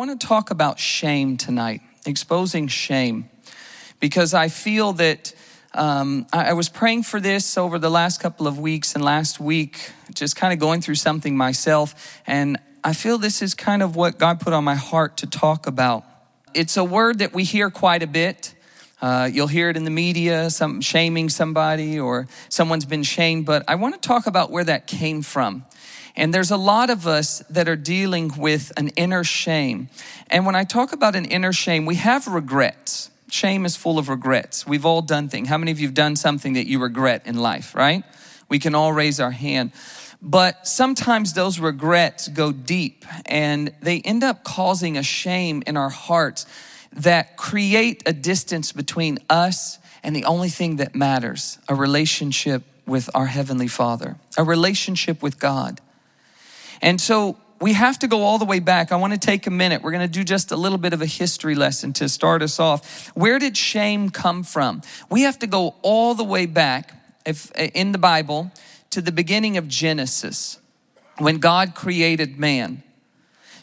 want to talk about shame tonight, exposing shame, because I feel that um, I, I was praying for this over the last couple of weeks and last week, just kind of going through something myself, and I feel this is kind of what God put on my heart to talk about. It's a word that we hear quite a bit. Uh, you'll hear it in the media, some shaming somebody or someone's been shamed, but I want to talk about where that came from. And there's a lot of us that are dealing with an inner shame. And when I talk about an inner shame, we have regrets. Shame is full of regrets. We've all done things. How many of you have done something that you regret in life, right? We can all raise our hand. But sometimes those regrets go deep and they end up causing a shame in our hearts that create a distance between us and the only thing that matters a relationship with our Heavenly Father, a relationship with God. And so we have to go all the way back. I want to take a minute. We're going to do just a little bit of a history lesson to start us off. Where did shame come from? We have to go all the way back if, in the Bible to the beginning of Genesis when God created man.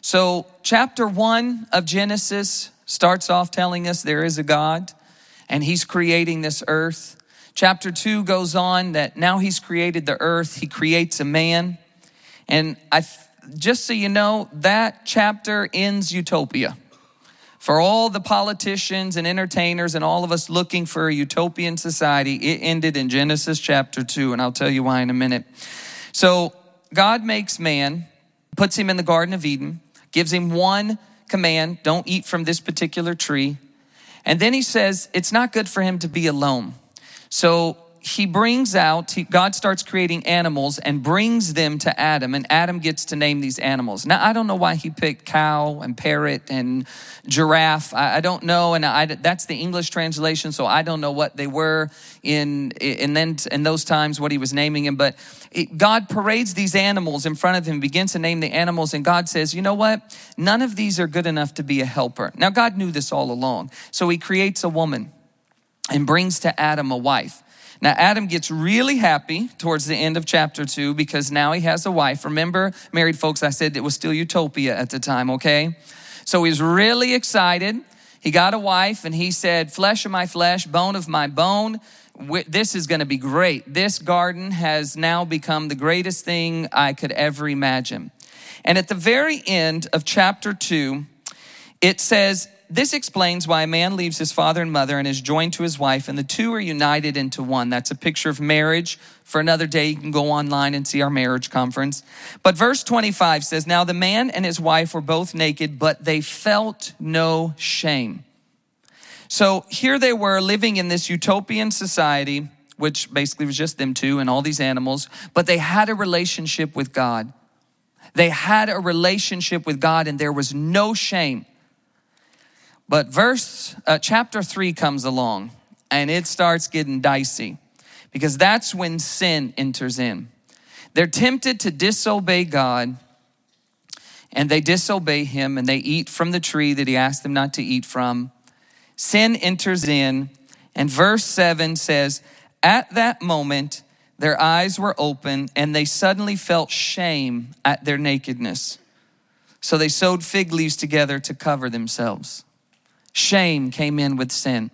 So, chapter one of Genesis starts off telling us there is a God and he's creating this earth. Chapter two goes on that now he's created the earth, he creates a man. And I, just so you know, that chapter ends utopia. For all the politicians and entertainers and all of us looking for a utopian society, it ended in Genesis chapter 2, and I'll tell you why in a minute. So, God makes man, puts him in the Garden of Eden, gives him one command don't eat from this particular tree. And then he says it's not good for him to be alone. So he brings out, he, God starts creating animals and brings them to Adam, and Adam gets to name these animals. Now, I don't know why he picked cow and parrot and giraffe. I, I don't know, and I, that's the English translation, so I don't know what they were in, in, then, in those times, what he was naming them. But it, God parades these animals in front of him, begins to name the animals, and God says, You know what? None of these are good enough to be a helper. Now, God knew this all along, so he creates a woman and brings to Adam a wife. Now, Adam gets really happy towards the end of chapter two because now he has a wife. Remember, married folks, I said it was still utopia at the time, okay? So he's really excited. He got a wife and he said, Flesh of my flesh, bone of my bone. This is going to be great. This garden has now become the greatest thing I could ever imagine. And at the very end of chapter two, it says, this explains why a man leaves his father and mother and is joined to his wife, and the two are united into one. That's a picture of marriage. For another day, you can go online and see our marriage conference. But verse 25 says, Now the man and his wife were both naked, but they felt no shame. So here they were living in this utopian society, which basically was just them two and all these animals, but they had a relationship with God. They had a relationship with God, and there was no shame. But verse, uh, chapter three comes along and it starts getting dicey because that's when sin enters in. They're tempted to disobey God and they disobey him and they eat from the tree that he asked them not to eat from. Sin enters in, and verse 7 says, At that moment, their eyes were open and they suddenly felt shame at their nakedness. So they sewed fig leaves together to cover themselves. Shame came in with sin.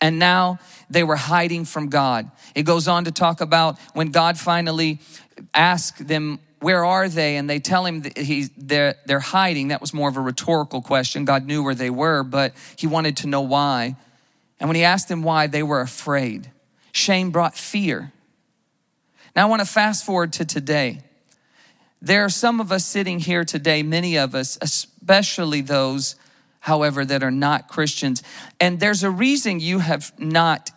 And now they were hiding from God. It goes on to talk about when God finally asked them, Where are they? And they tell him he, they're, they're hiding. That was more of a rhetorical question. God knew where they were, but he wanted to know why. And when he asked them why, they were afraid. Shame brought fear. Now I want to fast forward to today. There are some of us sitting here today, many of us, especially those however, that are not Christians. And there's a reason you have not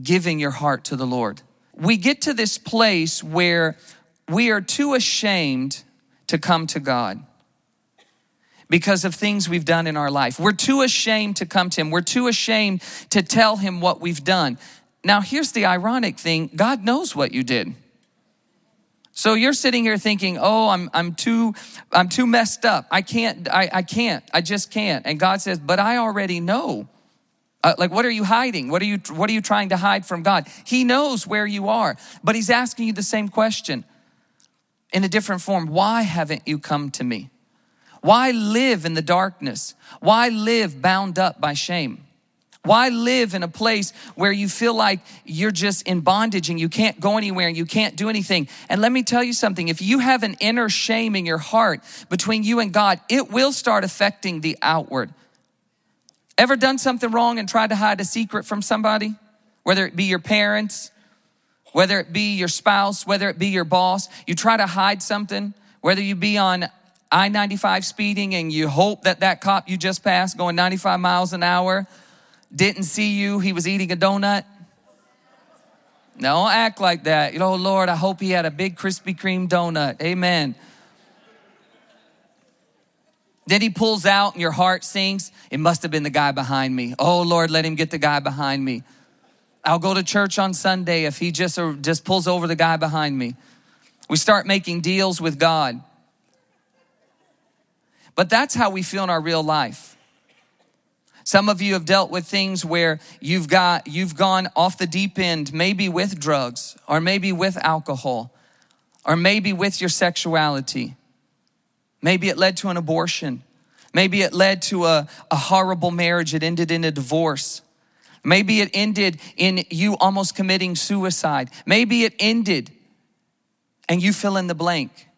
giving your heart to the Lord. We get to this place where we are too ashamed to come to God because of things we've done in our life. We're too ashamed to come to Him. We're too ashamed to tell Him what we've done. Now, here's the ironic thing God knows what you did. So you're sitting here thinking, "Oh, I'm I'm too I'm too messed up. I can't I I can't. I just can't." And God says, "But I already know." Uh, like what are you hiding? What are you what are you trying to hide from God? He knows where you are, but he's asking you the same question in a different form. Why haven't you come to me? Why live in the darkness? Why live bound up by shame? Why live in a place where you feel like you're just in bondage and you can't go anywhere and you can't do anything? And let me tell you something if you have an inner shame in your heart between you and God, it will start affecting the outward. Ever done something wrong and tried to hide a secret from somebody? Whether it be your parents, whether it be your spouse, whether it be your boss, you try to hide something, whether you be on I 95 speeding and you hope that that cop you just passed going 95 miles an hour didn't see you, he was eating a donut? No, act like that. You know, Lord, I hope he had a big Krispy Kreme donut. Amen. Then he pulls out and your heart sinks. It must have been the guy behind me. Oh, Lord, let him get the guy behind me. I'll go to church on Sunday if he just, uh, just pulls over the guy behind me. We start making deals with God. But that's how we feel in our real life. Some of you have dealt with things where you've got you've gone off the deep end, maybe with drugs, or maybe with alcohol, or maybe with your sexuality. Maybe it led to an abortion. Maybe it led to a, a horrible marriage. It ended in a divorce. Maybe it ended in you almost committing suicide. Maybe it ended and you fill in the blank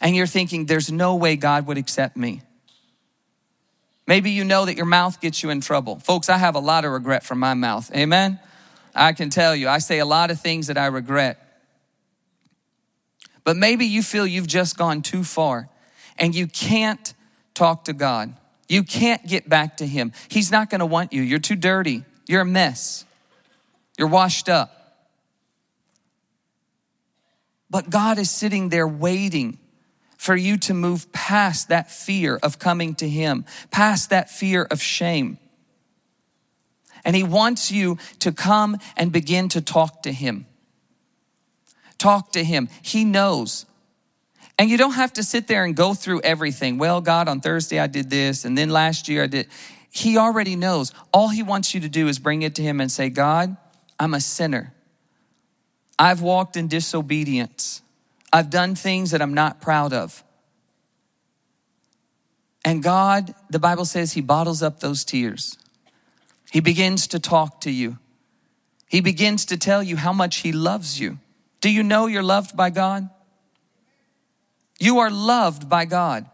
and you're thinking, there's no way God would accept me. Maybe you know that your mouth gets you in trouble. Folks, I have a lot of regret from my mouth. Amen? I can tell you, I say a lot of things that I regret. But maybe you feel you've just gone too far and you can't talk to God. You can't get back to Him. He's not going to want you. You're too dirty. You're a mess. You're washed up. But God is sitting there waiting for you to move past that fear of coming to Him, past that fear of shame. And He wants you to come and begin to talk to Him. Talk to Him. He knows. And you don't have to sit there and go through everything. Well, God, on Thursday I did this, and then last year I did. He already knows. All He wants you to do is bring it to Him and say, God, I'm a sinner. I've walked in disobedience. I've done things that I'm not proud of. And God, the Bible says, He bottles up those tears. He begins to talk to you. He begins to tell you how much He loves you. Do you know you're loved by God? You are loved by God.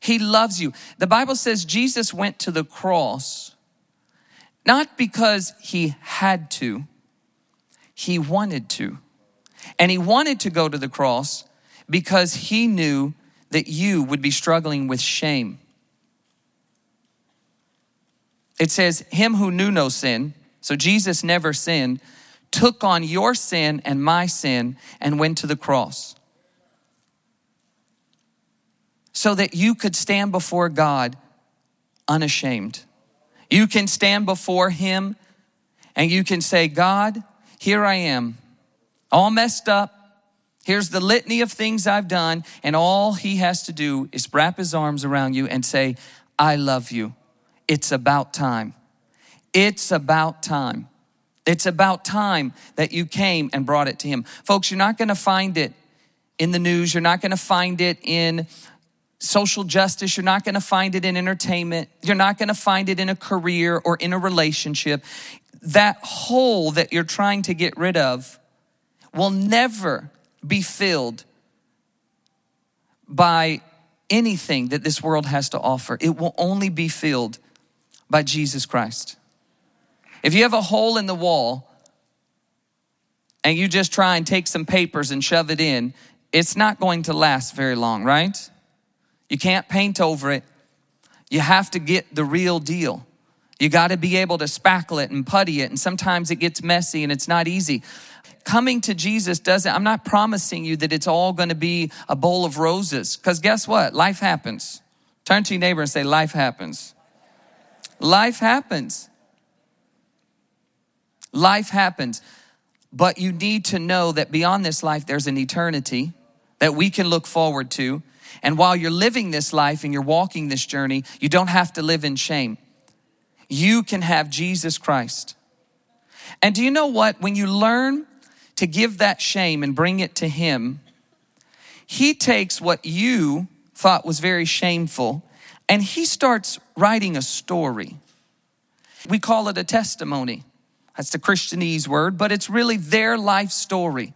He loves you. The Bible says Jesus went to the cross not because He had to, He wanted to. And he wanted to go to the cross because he knew that you would be struggling with shame. It says, Him who knew no sin, so Jesus never sinned, took on your sin and my sin and went to the cross. So that you could stand before God unashamed. You can stand before Him and you can say, God, here I am all messed up. Here's the litany of things I've done. And all he has to do is wrap his arms around you and say, I love you. It's about time. It's about time. It's about time that you came and brought it to him. Folks, you're not going to find it in the news. You're not going to find it in social justice. You're not going to find it in entertainment. You're not going to find it in a career or in a relationship. That hole that you're trying to get rid of will never be filled by anything that this world has to offer. It will only be filled by Jesus Christ. If you have a hole in the wall and you just try and take some papers and shove it in, it's not going to last very long, right? You can't paint over it. You have to get the real deal. You got to be able to spackle it and putty it, and sometimes it gets messy and it's not easy coming to Jesus doesn't, I'm not promising you that it's all going to be a bowl of roses. Because guess what? Life happens. Turn to your neighbor and say, Life happens. Life happens. Life happens. But you need to know that beyond this life, there's an eternity that we can look forward to. And while you're living this life and you're walking this journey, you don't have to live in shame. You can have Jesus Christ. And do you know what? When you learn to give that shame and bring it to Him, He takes what you thought was very shameful, and he starts writing a story. We call it a testimony. That's the Christianese word, but it's really their life story.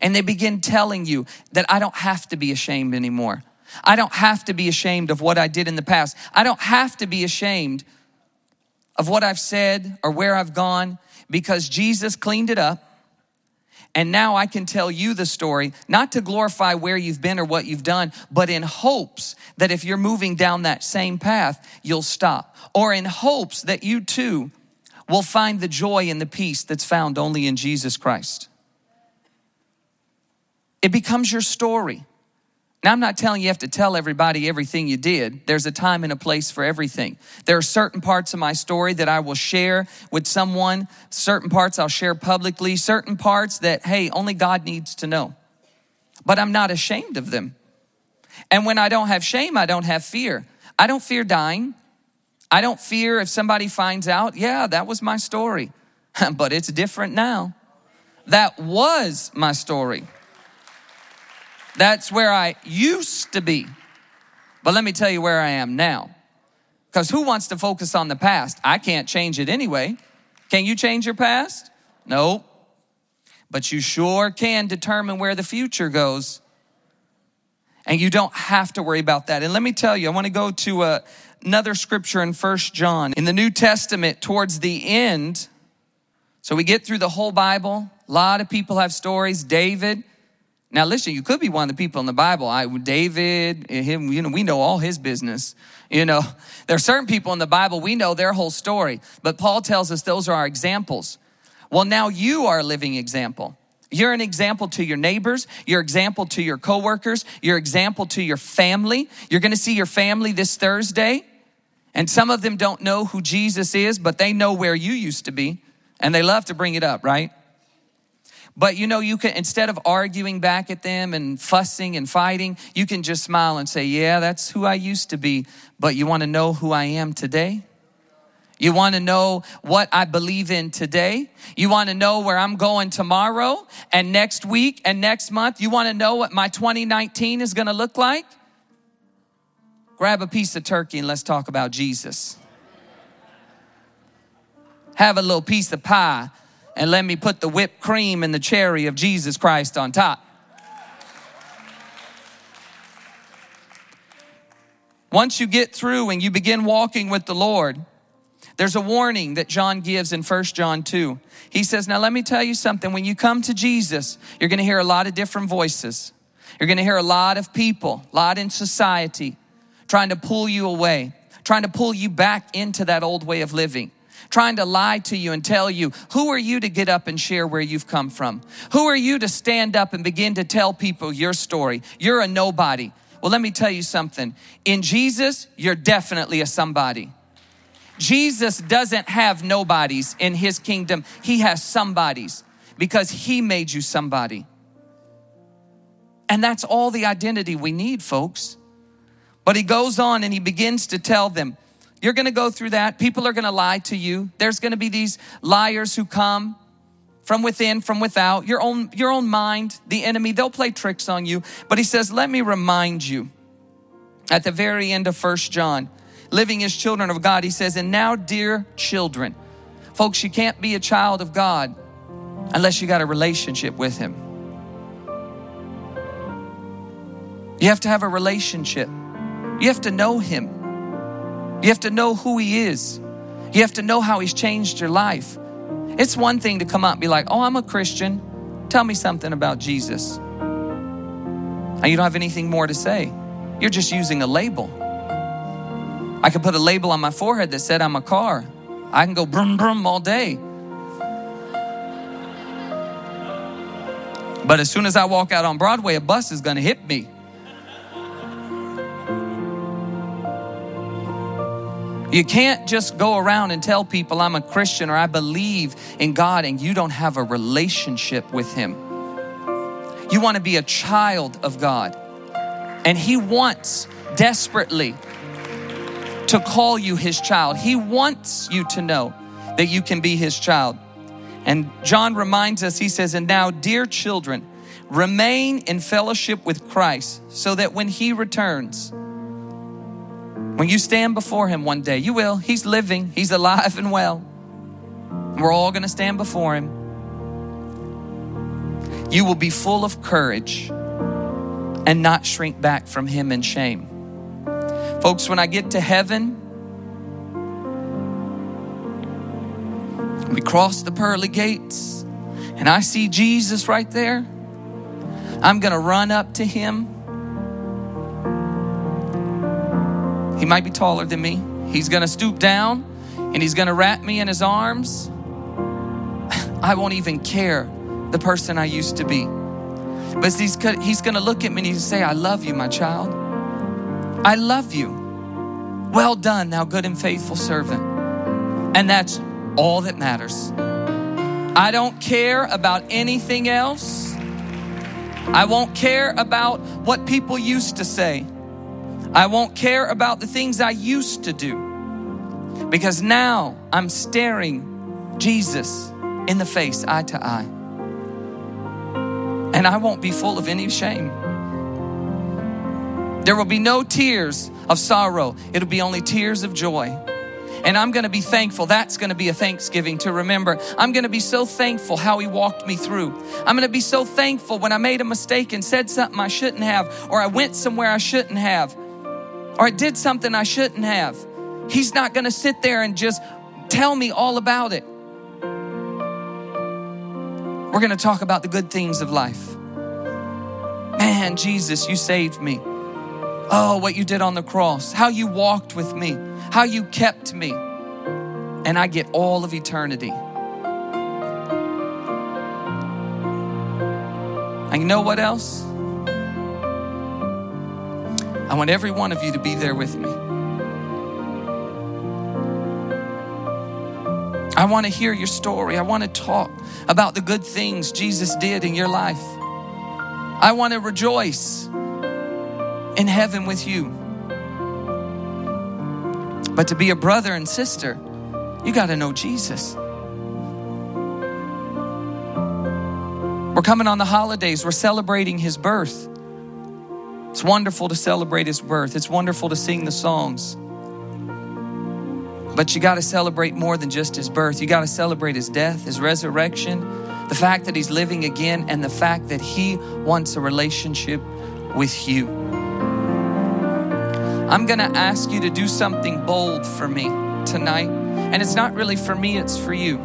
And they begin telling you that I don't have to be ashamed anymore. I don't have to be ashamed of what I did in the past. I don't have to be ashamed of what I've said or where I've gone because Jesus cleaned it up. And now I can tell you the story, not to glorify where you've been or what you've done, but in hopes that if you're moving down that same path, you'll stop. Or in hopes that you too will find the joy and the peace that's found only in Jesus Christ. It becomes your story. Now, I'm not telling you, have to tell everybody everything you did. There's a time and a place for everything. There are certain parts of my story that I will share with someone, certain parts I'll share publicly, certain parts that, hey, only God needs to know. But I'm not ashamed of them. And when I don't have shame, I don't have fear. I don't fear dying. I don't fear if somebody finds out, yeah, that was my story. but it's different now. That was my story. That's where I used to be. But let me tell you where I am now. Because who wants to focus on the past? I can't change it anyway. Can you change your past? No. But you sure can determine where the future goes. And you don't have to worry about that. And let me tell you, I want to go to uh, another scripture in First John. In the New Testament, towards the end, so we get through the whole Bible. A lot of people have stories. David, now, listen, you could be one of the people in the Bible. I, David, him, you know, we know all his business. You know, there are certain people in the Bible, we know their whole story, but Paul tells us those are our examples. Well, now you are a living example. You're an example to your neighbors, you're example to your coworkers, you're example to your family. You're going to see your family this Thursday, and some of them don't know who Jesus is, but they know where you used to be, and they love to bring it up, right? But you know, you can, instead of arguing back at them and fussing and fighting, you can just smile and say, Yeah, that's who I used to be. But you want to know who I am today? You want to know what I believe in today? You want to know where I'm going tomorrow and next week and next month? You want to know what my 2019 is going to look like? Grab a piece of turkey and let's talk about Jesus. Have a little piece of pie and let me put the whipped cream and the cherry of Jesus Christ on top. Once you get through and you begin walking with the Lord, there's a warning that John gives in 1 John 2. He says, Now let me tell you something. When you come to Jesus, you're going to hear a lot of different voices. You're going to hear a lot of people, a lot in society, trying to pull you away, trying to pull you back into that old way of living trying to lie to you and tell you, who are you to get up and share where you've come from? Who are you to stand up and begin to tell people your story? You're a nobody. Well, let me tell you something. In Jesus, you're definitely a somebody. Jesus doesn't have nobodies in his kingdom, he has somebodies because he made you somebody. And that's all the identity we need, folks. But he goes on and he begins to tell them, you're going to go through that. People are going to lie to you. There's going to be these liars who come from within, from without, your own, your own mind, the enemy, they'll play tricks on you. But he says, let me remind you at the very end of First John, living as children of God, he says, and now, dear children, folks, you can't be a child of God unless you got a relationship with him. You have to have a relationship. You have to know him. You have to know who He is. You have to know how He's changed your life. It's one thing to come up and be like, oh, I'm a Christian. Tell me something about Jesus. And you don't have anything more to say. You're just using a label. I could put a label on my forehead that said I'm a car. I can go brum brum all day. But as soon as I walk out on Broadway, a bus is going to hit me. You can't just go around and tell people I'm a Christian or I believe in God and you don't have a relationship with Him. You want to be a child of God. And He wants desperately to call you His child. He wants you to know that you can be His child. And John reminds us, he says, And now, dear children, remain in fellowship with Christ so that when he returns, when you stand before him one day, you will. He's living, he's alive and well. We're all going to stand before him. You will be full of courage and not shrink back from him in shame. Folks, when I get to heaven, we cross the pearly gates and I see Jesus right there. I'm going to run up to him. He might be taller than me. He's going to stoop down and he's going to wrap me in his arms. I won't even care the person I used to be. But he's, he's going to look at me and he's say, I love you, my child. I love you. Well done, thou good and faithful servant. And that's all that matters. I don't care about anything else. I won't care about what people used to say. I won't care about the things I used to do. Because now I'm staring Jesus in the face, eye to eye. And I won't be full of any shame. There will be no tears of sorrow, it'll be only tears of joy. And I'm to be thankful. That's to be a thanksgiving to remember. I'm to be so thankful how He walked me through. I'm to be so thankful when I made a mistake and said something I shouldn't have, or I went somewhere I shouldn't have, or I did something I shouldn't have. He's not going to sit there and just tell me all about it. We're going to talk about the good things of life. Man, Jesus, you saved me. Oh, what you did on the cross, how you walked with me, how you kept me. And I get all of eternity. And you know what else? I want every one of you to be there with me. I want to hear your story. I want to talk about the good things Jesus did in your life. I want to rejoice in heaven with you. But to be a brother and sister, you got to know Jesus. We're coming on the holidays, we're celebrating his birth. It's wonderful to celebrate his birth, it's wonderful to sing the songs. But you got to celebrate more than just his birth. You got to celebrate his death, his resurrection, the fact that he's living again, and the fact that he wants a relationship with you. I'm going to ask you to do something bold for me tonight. And it's not really for me, it's for you.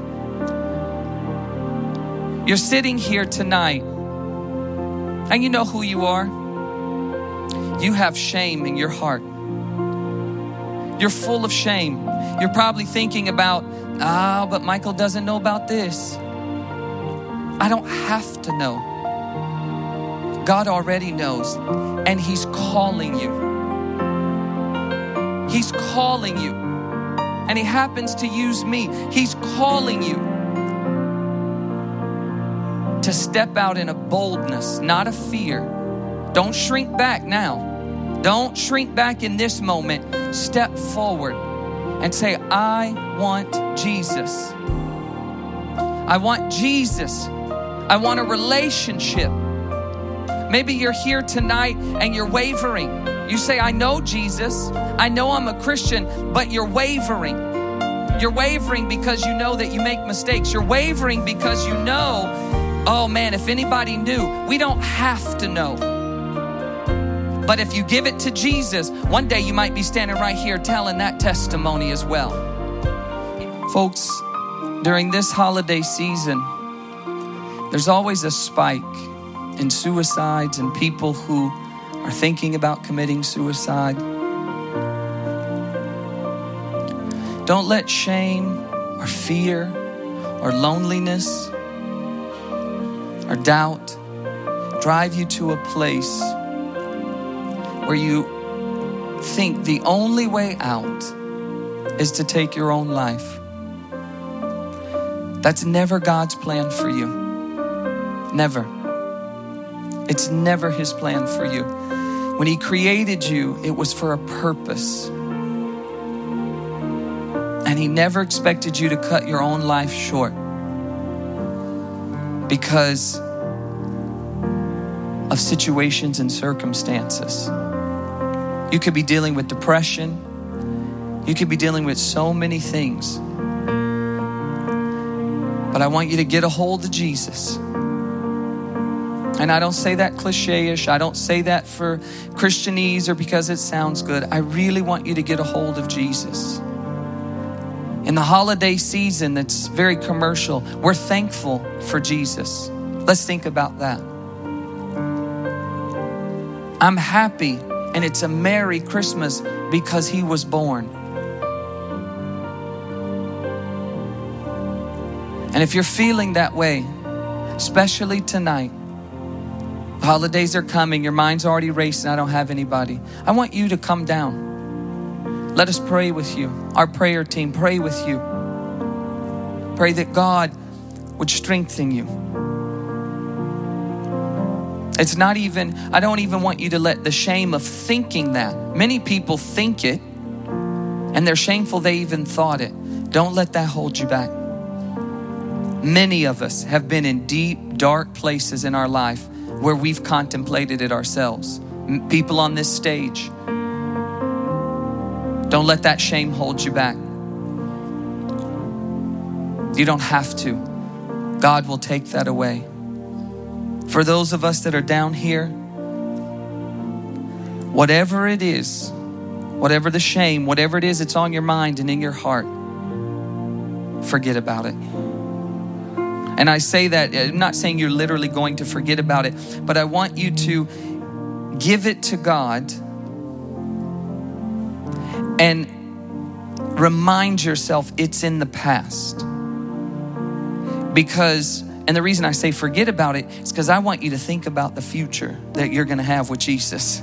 You're sitting here tonight, and you know who you are. You have shame in your heart. You're full of shame. You're probably thinking about, ah, but Michael doesn't know about this. I don't have to know. God already knows, and He's calling you. He's calling you. And He happens to use me. He's calling you to step out in a boldness, not a fear. Don't shrink back now. Don't shrink back in this moment. Step forward and say, I want Jesus. I want Jesus. I want a relationship. Maybe you're here tonight and you're wavering. You say, I know Jesus. I know I'm a Christian, but you're wavering. You're wavering because you know that you make mistakes. You're wavering because you know, oh man, if anybody knew, we don't have to know. But if you give it to Jesus, one day you might be standing right here telling that testimony as well. Folks, during this holiday season, there's always a spike in suicides and people who are thinking about committing suicide. Don't let shame or fear or loneliness or doubt drive you to a place where you think the only way out is to take your own life. That's never God's plan for you. Never. It's never His plan for you. When He created you, it was for a purpose. And He never expected you to cut your own life short because of situations and circumstances. You could be dealing with depression. You could be dealing with so many things. But I want you to get a hold of Jesus. And I don't say that cliche ish. I don't say that for Christianese or because it sounds good. I really want you to get a hold of Jesus. In the holiday season that's very commercial, we're thankful for Jesus. Let's think about that. I'm happy and it's a Merry Christmas because He was born. And if you're feeling that way, especially tonight, the holidays are coming, your mind's already racing, I don't have anybody. I want you to come down. Let us pray with you. Our prayer team, pray with you. Pray that God would strengthen you. It's not even, I don't even want you to let the shame of thinking that. Many people think it and they're shameful they even thought it. Don't let that hold you back. Many of us have been in deep, dark places in our life where we've contemplated it ourselves. People on this stage, don't let that shame hold you back. You don't have to. God will take that away. For those of us that are down here, whatever it is, whatever the shame, whatever it is it's on your mind and in your heart, forget about it. And I say that, I'm not saying you're literally going to forget about it, but I want you to give it to God and remind yourself it's in the past. Because, and the reason I say forget about it is because I want you to think about the future that you're going to have with Jesus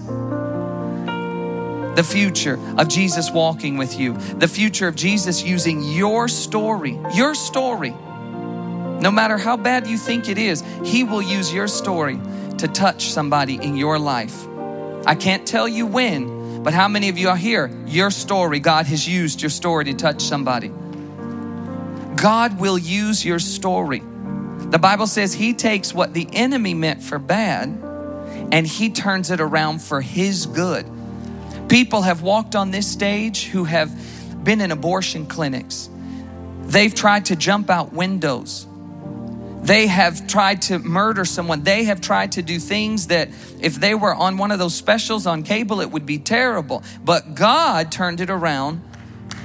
the future of Jesus walking with you, the future of Jesus using your story, your story no matter how bad you think it is, He will use your story to touch somebody in your life. I can't tell you when, but how many of you are here? Your story, God has used your story to touch somebody. God will use your story. The Bible says He takes what the enemy meant for bad and He turns it around for His good. People have walked on this stage who have been in abortion clinics. They've tried to jump out windows. They have tried to murder someone. They have tried to do things that if they were on one of those specials on cable, it would be terrible. But God turned it around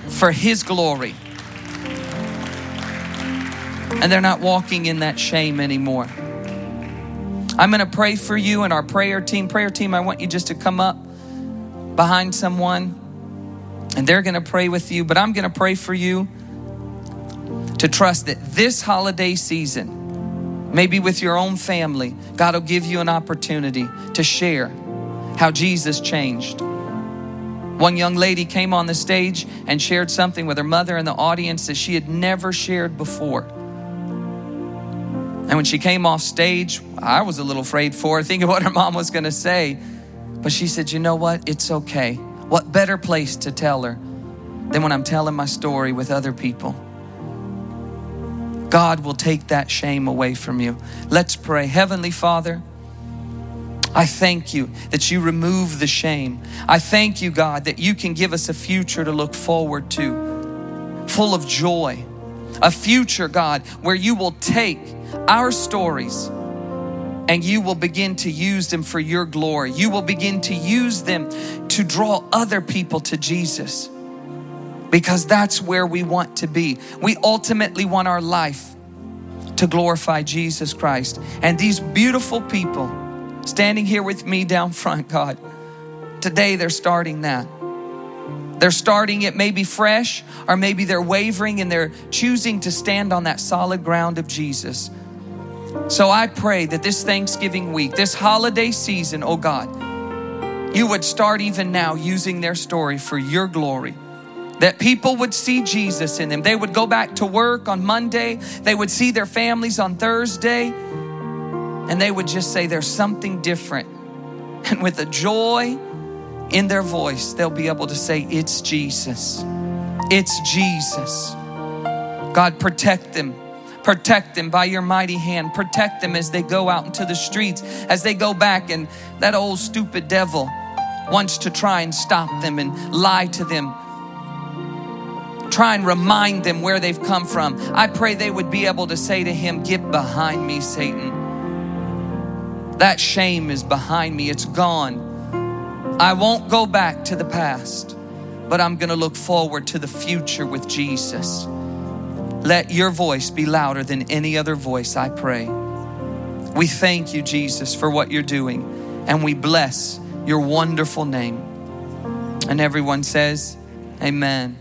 for His glory. And they're not walking in that shame anymore. I'm going to pray for you and our prayer team. Prayer team, I want you just to come up behind someone and they're going to pray with you. But I'm going to pray for you to trust that this holiday season, maybe with your own family, God will give you an opportunity to share how Jesus changed. One young lady came on the stage and shared something with her mother in the audience that she had never shared before. And when she came off stage, I was a little afraid for her, thinking what her mom was going to say. But she said, You know what? It's okay. What better place to tell her than when I'm telling my story with other people? God will take that shame away from you. Let's pray. Heavenly Father, I thank you that you remove the shame. I thank you, God, that you can give us a future to look forward to, full of joy. A future, God, where you will take our stories and you will begin to use them for your glory. You will begin to use them to draw other people to Jesus because that's where we want to be. We ultimately want our life to glorify Jesus Christ. And these beautiful people standing here with me down front, God, today they're starting that. They're starting it maybe fresh, or maybe they're wavering and they're choosing to stand on that solid ground of Jesus. So I pray that this Thanksgiving week, this holiday season, oh God, you would start even now using their story for your glory that people would see Jesus in them. They would go back to work on Monday, they would see their families on Thursday, and they would just say, There's something different. And with a joy in their voice, they'll be able to say, It's Jesus. It's Jesus. God, protect them. Protect them by your mighty hand. Protect them as they go out into the streets, as they go back, and that old stupid devil wants to try and stop them and lie to them. Try and remind them where they've come from. I pray they would be able to say to him, Get behind me, Satan. That shame is behind me, it's gone. I won't go back to the past, but I'm going to look forward to the future with Jesus. Let your voice be louder than any other voice, I pray. We thank you, Jesus, for what you're doing, and we bless your wonderful name. And everyone says, Amen.